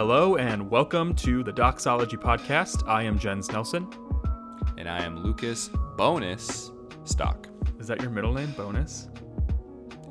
Hello and welcome to the Doxology Podcast. I am Jens Nelson. And I am Lucas Bonus Stock. Is that your middle name, Bonus?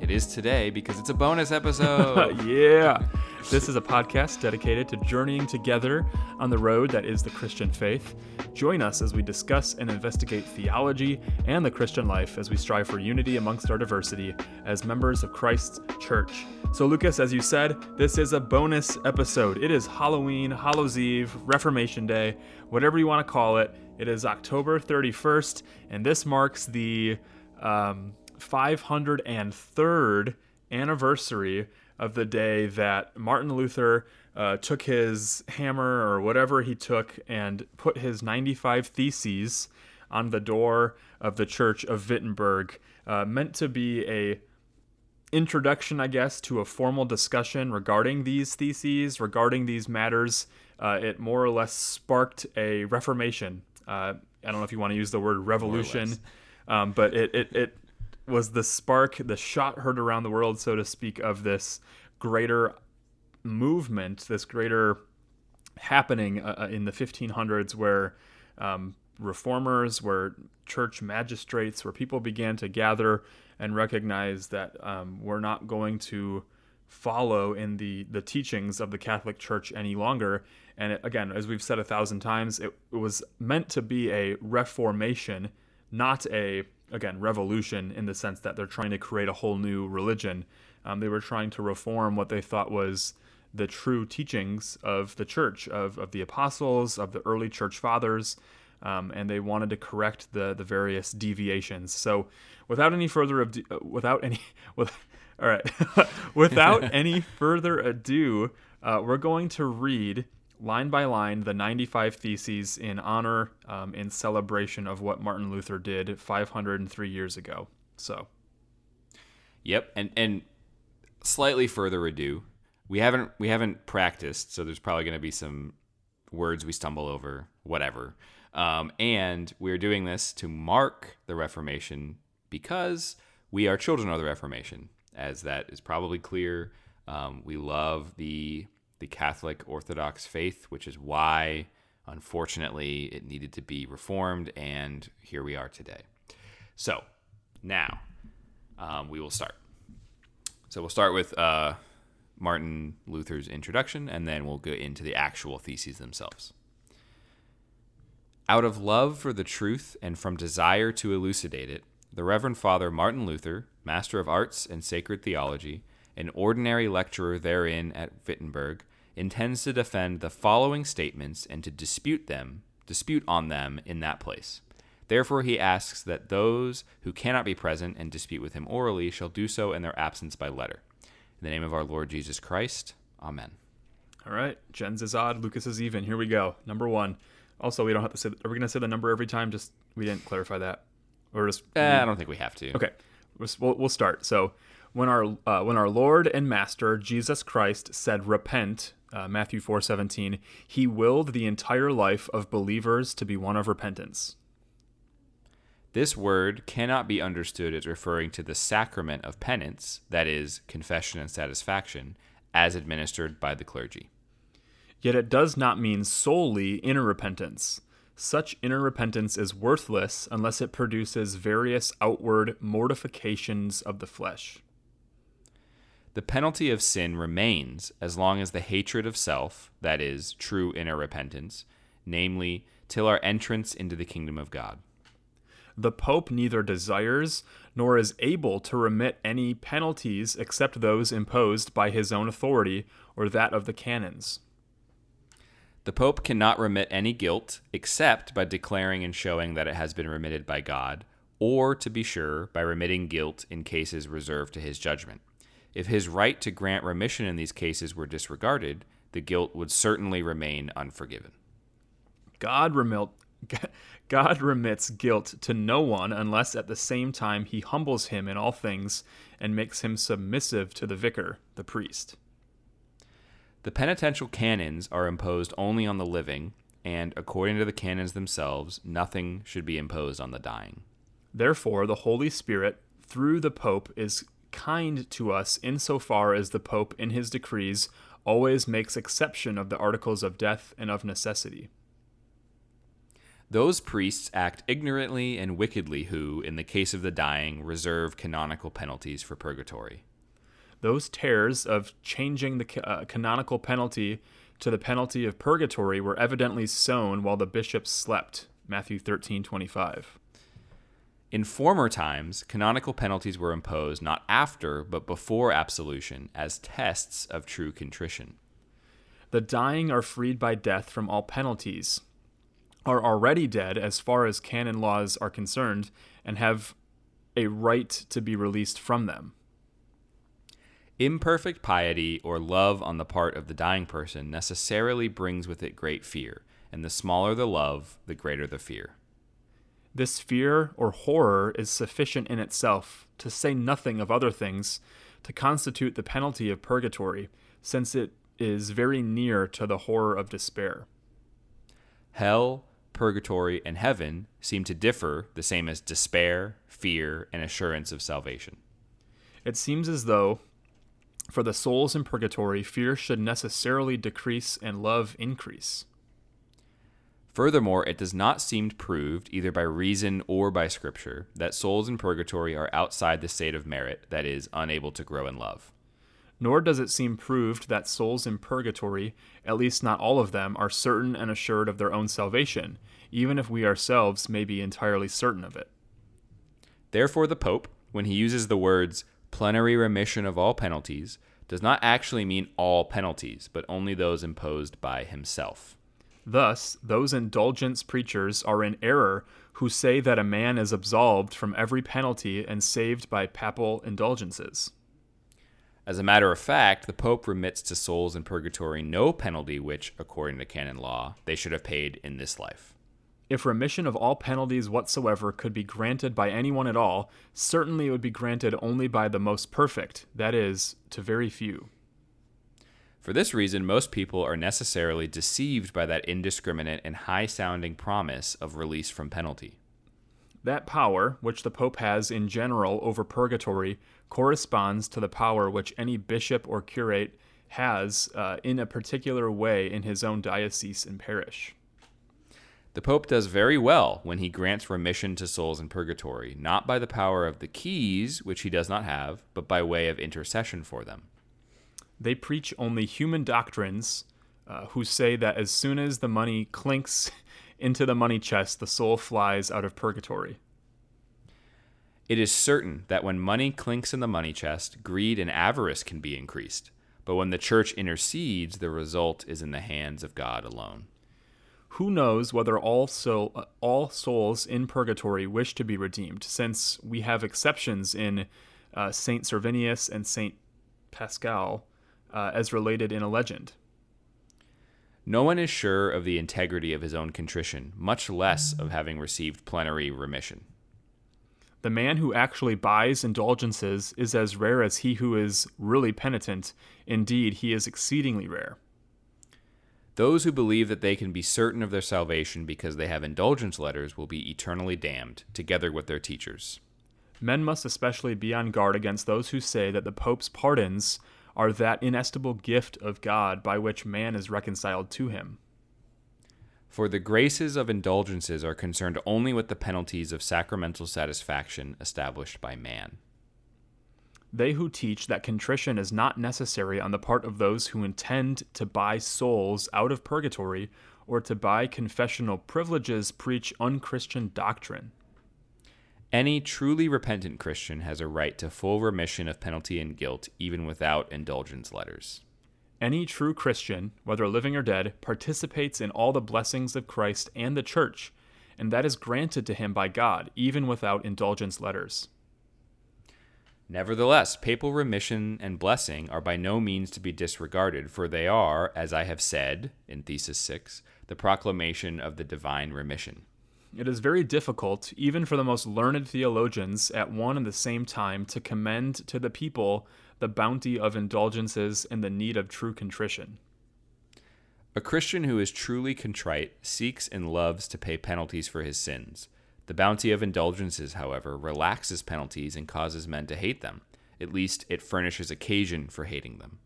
It is today because it's a bonus episode. yeah. This is a podcast dedicated to journeying together on the road that is the Christian faith. Join us as we discuss and investigate theology and the Christian life as we strive for unity amongst our diversity as members of Christ's church. So, Lucas, as you said, this is a bonus episode. It is Halloween, Hallows Eve, Reformation Day, whatever you want to call it. It is October 31st, and this marks the um, 503rd anniversary of the day that Martin Luther uh, took his hammer or whatever he took and put his 95 theses on the door of the church of Wittenberg, uh, meant to be a introduction, I guess, to a formal discussion regarding these theses, regarding these matters. Uh, it more or less sparked a reformation. Uh, I don't know if you want to use the word revolution, um, but it, it, it was the spark, the shot heard around the world, so to speak, of this greater movement, this greater happening uh, uh in the 1500s where um, reformers, where church magistrates, where people began to gather and recognize that um, we're not going to follow in the the teachings of the Catholic Church any longer. And it, again, as we've said a thousand times, it, it was meant to be a reformation, not a again revolution in the sense that they're trying to create a whole new religion. Um, they were trying to reform what they thought was the true teachings of the church, of, of the apostles, of the early church fathers, um, and they wanted to correct the the various deviations. So, without any further ado, uh, without any with, all right, without any further ado, uh, we're going to read line by line the 95 Theses in honor, um, in celebration of what Martin Luther did 503 years ago. So, yep, and and slightly further ado, we haven't we haven't practiced, so there's probably going to be some words we stumble over, whatever. Um, and we're doing this to mark the Reformation because we are children of the Reformation, as that is probably clear. Um, we love the Catholic Orthodox faith, which is why, unfortunately, it needed to be reformed, and here we are today. So, now um, we will start. So, we'll start with uh, Martin Luther's introduction, and then we'll go into the actual theses themselves. Out of love for the truth and from desire to elucidate it, the Reverend Father Martin Luther, Master of Arts and Sacred Theology, an ordinary lecturer therein at Wittenberg, intends to defend the following statements and to dispute them, dispute on them in that place. Therefore, he asks that those who cannot be present and dispute with him orally shall do so in their absence by letter. In the name of our Lord Jesus Christ, Amen. All right, Jens is odd, Lucas is even. Here we go. Number one. Also, we don't have to say. Are we going to say the number every time? Just we didn't clarify that, or just? Eh, I don't think we have to. Okay, we'll, we'll start. So, when our uh, when our Lord and Master Jesus Christ said, "Repent," uh, Matthew four seventeen, He willed the entire life of believers to be one of repentance. This word cannot be understood as referring to the sacrament of penance, that is, confession and satisfaction, as administered by the clergy. Yet it does not mean solely inner repentance. Such inner repentance is worthless unless it produces various outward mortifications of the flesh. The penalty of sin remains as long as the hatred of self, that is, true inner repentance, namely, till our entrance into the kingdom of God the Pope neither desires nor is able to remit any penalties except those imposed by his own authority or that of the canons. The Pope cannot remit any guilt except by declaring and showing that it has been remitted by God, or, to be sure, by remitting guilt in cases reserved to his judgment. If his right to grant remission in these cases were disregarded, the guilt would certainly remain unforgiven. God God remits guilt to no one unless at the same time he humbles him in all things and makes him submissive to the vicar, the priest. The penitential canons are imposed only on the living, and according to the canons themselves, nothing should be imposed on the dying. Therefore, the Holy Spirit, through the Pope, is kind to us insofar as the Pope, in his decrees, always makes exception of the articles of death and of necessity. Those priests act ignorantly and wickedly who, in the case of the dying, reserve canonical penalties for purgatory. Those tares of changing the uh, canonical penalty to the penalty of purgatory were evidently sown while the bishops slept. Matthew 13:25. In former times, canonical penalties were imposed not after but before absolution as tests of true contrition. The dying are freed by death from all penalties, are already dead as far as canon laws are concerned, and have a right to be released from them. Imperfect piety or love on the part of the dying person necessarily brings with it great fear, and the smaller the love, the greater the fear. This fear or horror is sufficient in itself, to say nothing of other things, to constitute the penalty of purgatory, since it is very near to the horror of despair. Hell, purgatory, and heaven seem to differ the same as despair, fear, and assurance of salvation. It seems as though, for the souls in purgatory, fear should necessarily decrease and love increase. Furthermore, it does not seem proved, either by reason or by Scripture, that souls in purgatory are outside the state of merit, that is, unable to grow in love. Nor does it seem proved that souls in purgatory, at least not all of them, are certain and assured of their own salvation, even if we ourselves may be entirely certain of it. Therefore, the Pope, when he uses the words plenary remission of all penalties, does not actually mean all penalties, but only those imposed by himself. Thus, those indulgence preachers are in error who say that a man is absolved from every penalty and saved by papal indulgences. As a matter of fact, the Pope remits to souls in purgatory no penalty which, according to canon law, they should have paid in this life. If remission of all penalties whatsoever could be granted by anyone at all, certainly it would be granted only by the most perfect, that is, to very few. For this reason, most people are necessarily deceived by that indiscriminate and high sounding promise of release from penalty. That power, which the Pope has in general over purgatory, corresponds to the power which any bishop or curate has uh, in a particular way in his own diocese and parish. The Pope does very well when he grants remission to souls in purgatory, not by the power of the keys, which he does not have, but by way of intercession for them. They preach only human doctrines uh, who say that as soon as the money clinks into the money chest, the soul flies out of purgatory. It is certain that when money clinks in the money chest, greed and avarice can be increased. But when the church intercedes, the result is in the hands of God alone. Who knows whether all, soul, all souls in purgatory wish to be redeemed, since we have exceptions in uh, Saint Severinus and Saint Paschal, uh, as related in a legend. No one is sure of the integrity of his own contrition, much less of having received plenary remission. The man who actually buys indulgences is as rare as he who is really penitent. Indeed, he is exceedingly rare. Those who believe that they can be certain of their salvation because they have indulgence letters will be eternally damned, together with their teachers. Men must especially be on guard against those who say that the Pope's pardons are that inestimable gift of God by which man is reconciled to him. For the graces of indulgences are concerned only with the penalties of sacramental satisfaction established by man. They who teach that contrition is not necessary on the part of those who intend to buy souls out of purgatory or to buy confessional privileges preach unchristian doctrine. Any truly repentant Christian has a right to full remission of penalty and guilt, even without indulgence letters. Any true Christian, whether living or dead, participates in all the blessings of Christ and the Church, and that is granted to him by God, even without indulgence letters. Nevertheless, papal remission and blessing are by no means to be disregarded, for they are, as I have said in Thesis 6, the proclamation of the divine remission. It is very difficult, even for the most learned theologians, at one and the same time, to commend to the people the bounty of indulgences and the need of true contrition. A Christian who is truly contrite seeks and loves to pay penalties for his sins. The bounty of indulgences, however, relaxes penalties and causes men to hate them. At least it furnishes occasion for hating them.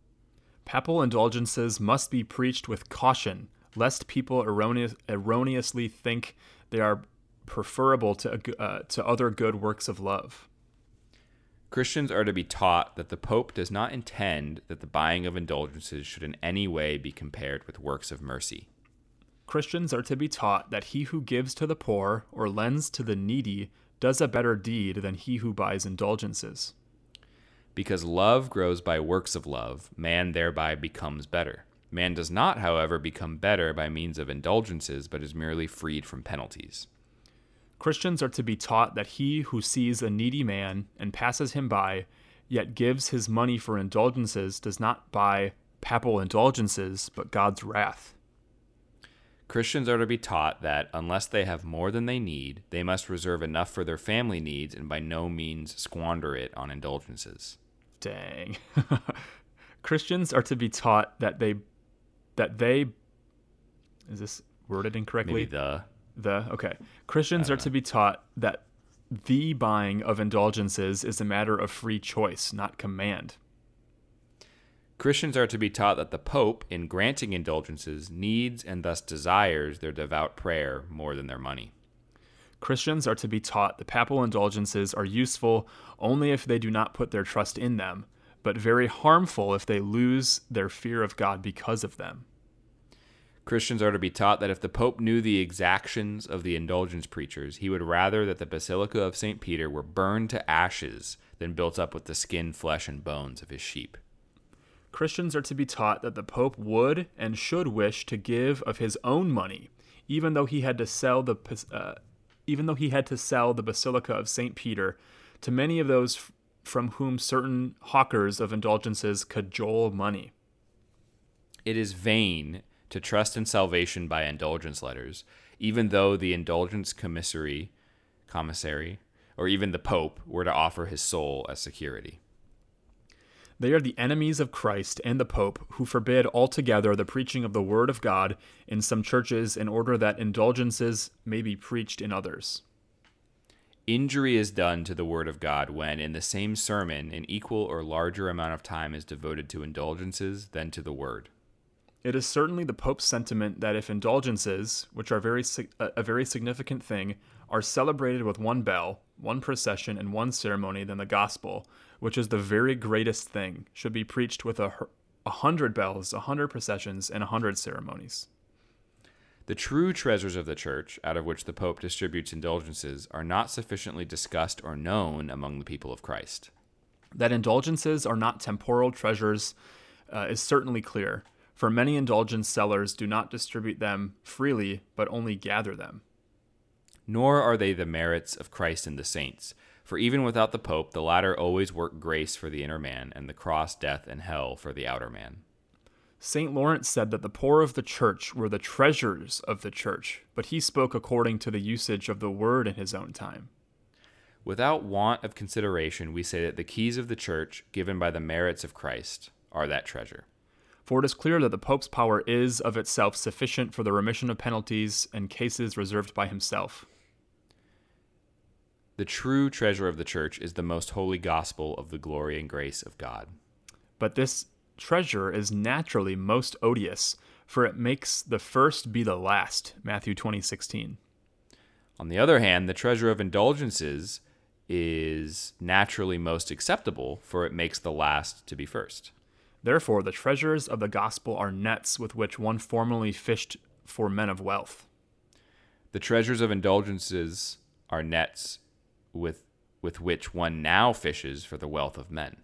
Papal indulgences must be preached with caution, lest people erroneous, erroneously think they are preferable to, uh, to other good works of love. Christians are to be taught that the Pope does not intend that the buying of indulgences should in any way be compared with works of mercy. Christians are to be taught that he who gives to the poor or lends to the needy does a better deed than he who buys indulgences. Because love grows by works of love, man thereby becomes better. Man does not, however, become better by means of indulgences, but is merely freed from penalties. Christians are to be taught that he who sees a needy man and passes him by, yet gives his money for indulgences, does not buy papal indulgences, but God's wrath. Christians are to be taught that unless they have more than they need, they must reserve enough for their family needs and by no means squander it on indulgences. Dang. Christians are to be taught that they that they is this worded incorrectly? Maybe the the okay. Christians are to be taught that the buying of indulgences is a matter of free choice, not command. Christians are to be taught that the Pope, in granting indulgences, needs and thus desires their devout prayer more than their money. Christians are to be taught the papal indulgences are useful only if they do not put their trust in them, but very harmful if they lose their fear of God because of them. Christians are to be taught that if the Pope knew the exactions of the indulgence preachers, he would rather that the Basilica of St. Peter were burned to ashes than built up with the skin, flesh, and bones of his sheep. Christians are to be taught that the Pope would and should wish to give of his own money, even though he had to sell the uh, even though he had to sell the Basilica of St. Peter to many of those from whom certain hawkers of indulgences cajole money. It is vain to trust in salvation by indulgence letters, even though the indulgence commissary, commissary, or even the Pope were to offer his soul as security. They are the enemies of Christ and the Pope who forbid altogether the preaching of the Word of God in some churches in order that indulgences may be preached in others. Injury is done to the Word of God when, in the same sermon, an equal or larger amount of time is devoted to indulgences than to the Word. It is certainly the Pope's sentiment that if indulgences, which are very a very significant thing, are celebrated with one bell, one procession, and one ceremony, then the gospel, which is the very greatest thing, should be preached with a, a hundred bells, a hundred processions, and a hundred ceremonies. The true treasures of the Church, out of which the Pope distributes indulgences, are not sufficiently discussed or known among the people of Christ. That indulgences are not temporal treasures uh, is certainly clear for many indulgence sellers do not distribute them freely, but only gather them. Nor are they the merits of Christ and the saints. For even without the Pope, the latter always work grace for the inner man, and the cross, death, and hell for the outer man. St. Lawrence said that the poor of the church were the treasures of the church, but he spoke according to the usage of the word in his own time. Without want of consideration, we say that the keys of the church, given by the merits of Christ, are that treasure. For it is clear that the Pope's power is of itself sufficient for the remission of penalties and cases reserved by himself. The true treasure of the Church is the most holy gospel of the glory and grace of God. But this treasure is naturally most odious, for it makes the first be the last. Matthew 20:16. On the other hand, the treasure of indulgences is naturally most acceptable, for it makes the last to be first. Therefore, the treasures of the gospel are nets with which one formerly fished for men of wealth. The treasures of indulgences are nets with, with which one now fishes for the wealth of men.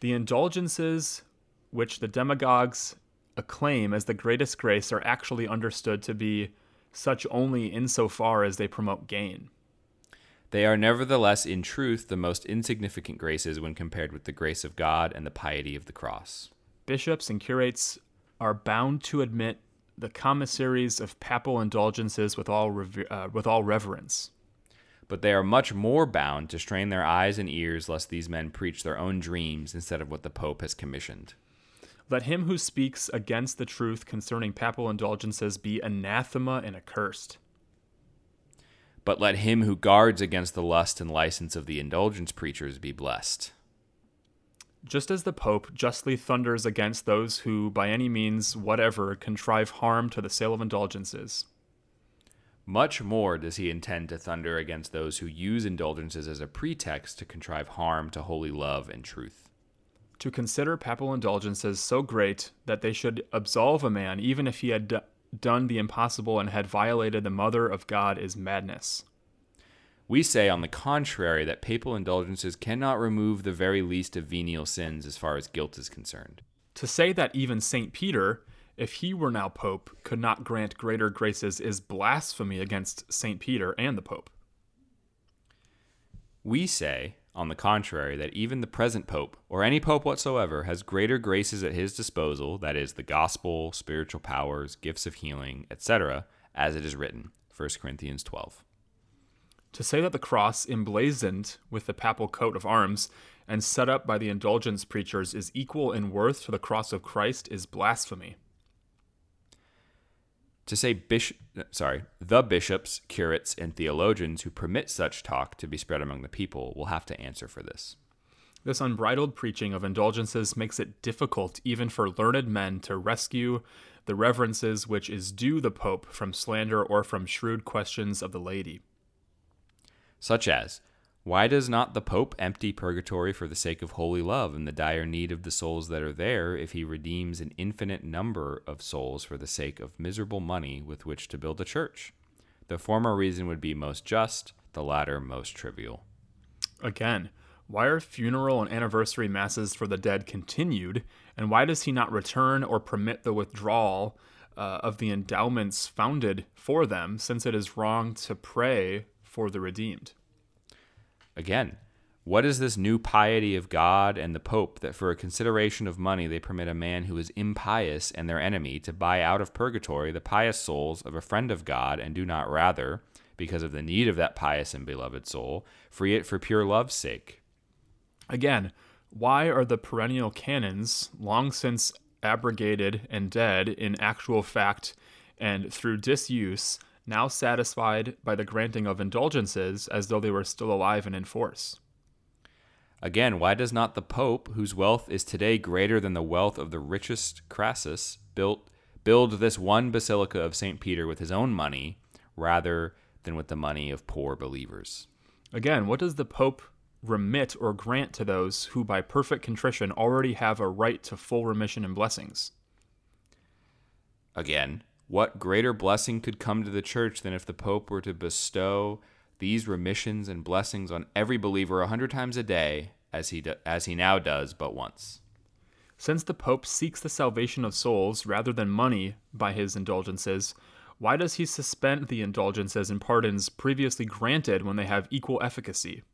The indulgences which the demagogues acclaim as the greatest grace are actually understood to be such only insofar as they promote gain. They are nevertheless, in truth, the most insignificant graces when compared with the grace of God and the piety of the cross. Bishops and curates are bound to admit the commissaries of papal indulgences with all, rever- uh, with all reverence. But they are much more bound to strain their eyes and ears lest these men preach their own dreams instead of what the Pope has commissioned. Let him who speaks against the truth concerning papal indulgences be anathema and accursed. But let him who guards against the lust and license of the indulgence preachers be blessed. just as the Pope justly thunders against those who, by any means whatever, contrive harm to the sale of indulgences. Much more does he intend to thunder against those who use indulgences as a pretext to contrive harm to holy love and truth. To consider papal indulgences so great that they should absolve a man even if he had d- done the impossible and had violated the Mother of God is madness. We say, on the contrary, that papal indulgences cannot remove the very least of venial sins as far as guilt is concerned. To say that even St. Peter, if he were now Pope, could not grant greater graces is blasphemy against St. Peter and the Pope. We say, on the contrary, that even the present Pope, or any Pope whatsoever, has greater graces at his disposal, that is, the gospel, spiritual powers, gifts of healing, etc., as it is written, 1 Corinthians 12. To say that the cross, emblazoned with the papal coat of arms and set up by the indulgence preachers, is equal in worth to the cross of Christ is blasphemy. To say bishop, sorry, the bishops, curates, and theologians who permit such talk to be spread among the people will have to answer for this. This unbridled preaching of indulgences makes it difficult even for learned men to rescue the reverences which is due the Pope from slander or from shrewd questions of the laity such as, Why does not the Pope empty purgatory for the sake of holy love and the dire need of the souls that are there, if he redeems an infinite number of souls for the sake of miserable money with which to build a church? The former reason would be most just, the latter most trivial. Again, why are funeral and anniversary masses for the dead continued, and why does he not return or permit the withdrawal uh, of the endowments founded for them, since it is wrong to pray for the redeemed. Again, what is this new piety of God and the Pope that for a consideration of money they permit a man who is impious and their enemy to buy out of purgatory the pious souls of a friend of God and do not rather, because of the need of that pious and beloved soul, free it for pure love's sake? Again, why are the perennial canons, long since abrogated and dead in actual fact and through disuse, now satisfied by the granting of indulgences as though they were still alive and in force. Again, why does not the Pope, whose wealth is today greater than the wealth of the richest Crassus, built, build this one basilica of St. Peter with his own money rather than with the money of poor believers? Again, what does the Pope remit or grant to those who by perfect contrition already have a right to full remission and blessings? Again, what greater blessing could come to the church than if the Pope were to bestow these remissions and blessings on every believer a hundred times a day, as he, do, as he now does but once? Since the Pope seeks the salvation of souls rather than money by his indulgences, why does he suspend the indulgences and pardons previously granted when they have equal efficacy?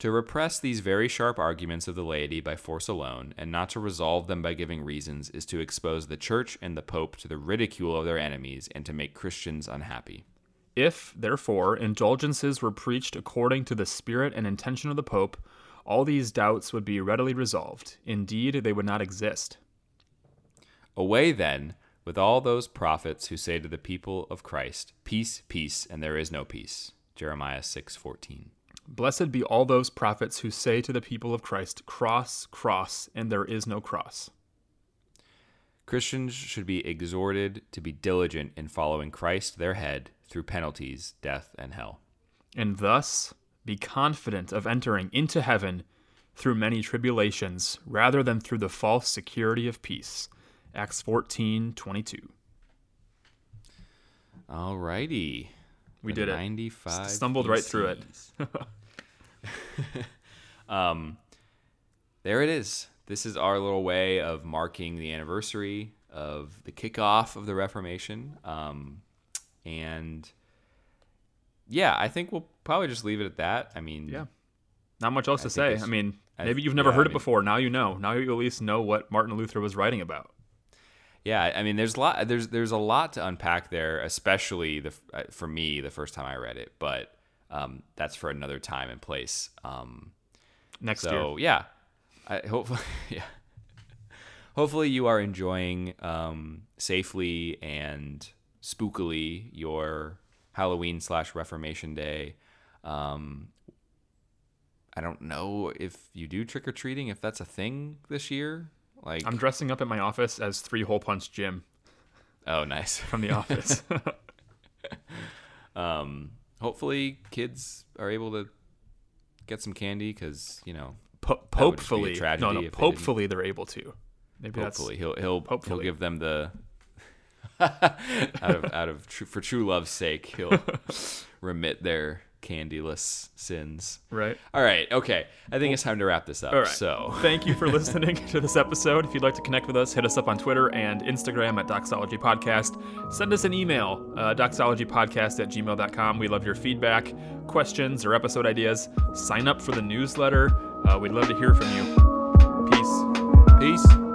To repress these very sharp arguments of the laity by force alone, and not to resolve them by giving reasons, is to expose the Church and the Pope to the ridicule of their enemies and to make Christians unhappy. If, therefore, indulgences were preached according to the spirit and intention of the Pope, all these doubts would be readily resolved. Indeed, they would not exist. Away, then, with all those prophets who say to the people of Christ, Peace, peace, and there is no peace. Jeremiah 6:14. Blessed be all those prophets who say to the people of Christ, Cross, cross, and there is no cross. Christians should be exhorted to be diligent in following Christ, their head, through penalties, death, and hell. And thus be confident of entering into heaven through many tribulations, rather than through the false security of peace. Acts 14 22. All righty. We did 95 it. Stumbled right through it. um, there it is. This is our little way of marking the anniversary of the kickoff of the Reformation. Um, and yeah, I think we'll probably just leave it at that. I mean, yeah, not much else I to say. I mean, maybe you've never yeah, heard I mean, it before. Now you know. Now you at least know what Martin Luther was writing about. Yeah, I mean, there's a lot. There's there's a lot to unpack there, especially the uh, for me the first time I read it. But um, that's for another time and place. Um, Next so, year. yeah. I, hopefully, yeah. Hopefully, you are enjoying um, safely and spookily your Halloween slash Reformation Day. Um, I don't know if you do trick or treating, if that's a thing this year. Like, I'm dressing up at my office as Three Hole Punch Jim oh, nice. from The Office. um, hopefully, kids are able to get some candy because you know, Po- That be hopefully, no, no. if they Hopefully, they're able to. Maybe hopefully he'll he'll he'll give them the out of out of true, for true love's sake he'll remit their candyless sins. right. All right, okay. I think it's time to wrap this up. All right. So Thank you for listening to this episode. If you'd like to connect with us, hit us up on Twitter and Instagram at Doxology Podcast. Send us an email, uh, doxologypodcast at gmail.com. We love your feedback, questions, or episode ideas. Sign up for the newsletter. Uh, we'd love to hear from you. Peace. peace.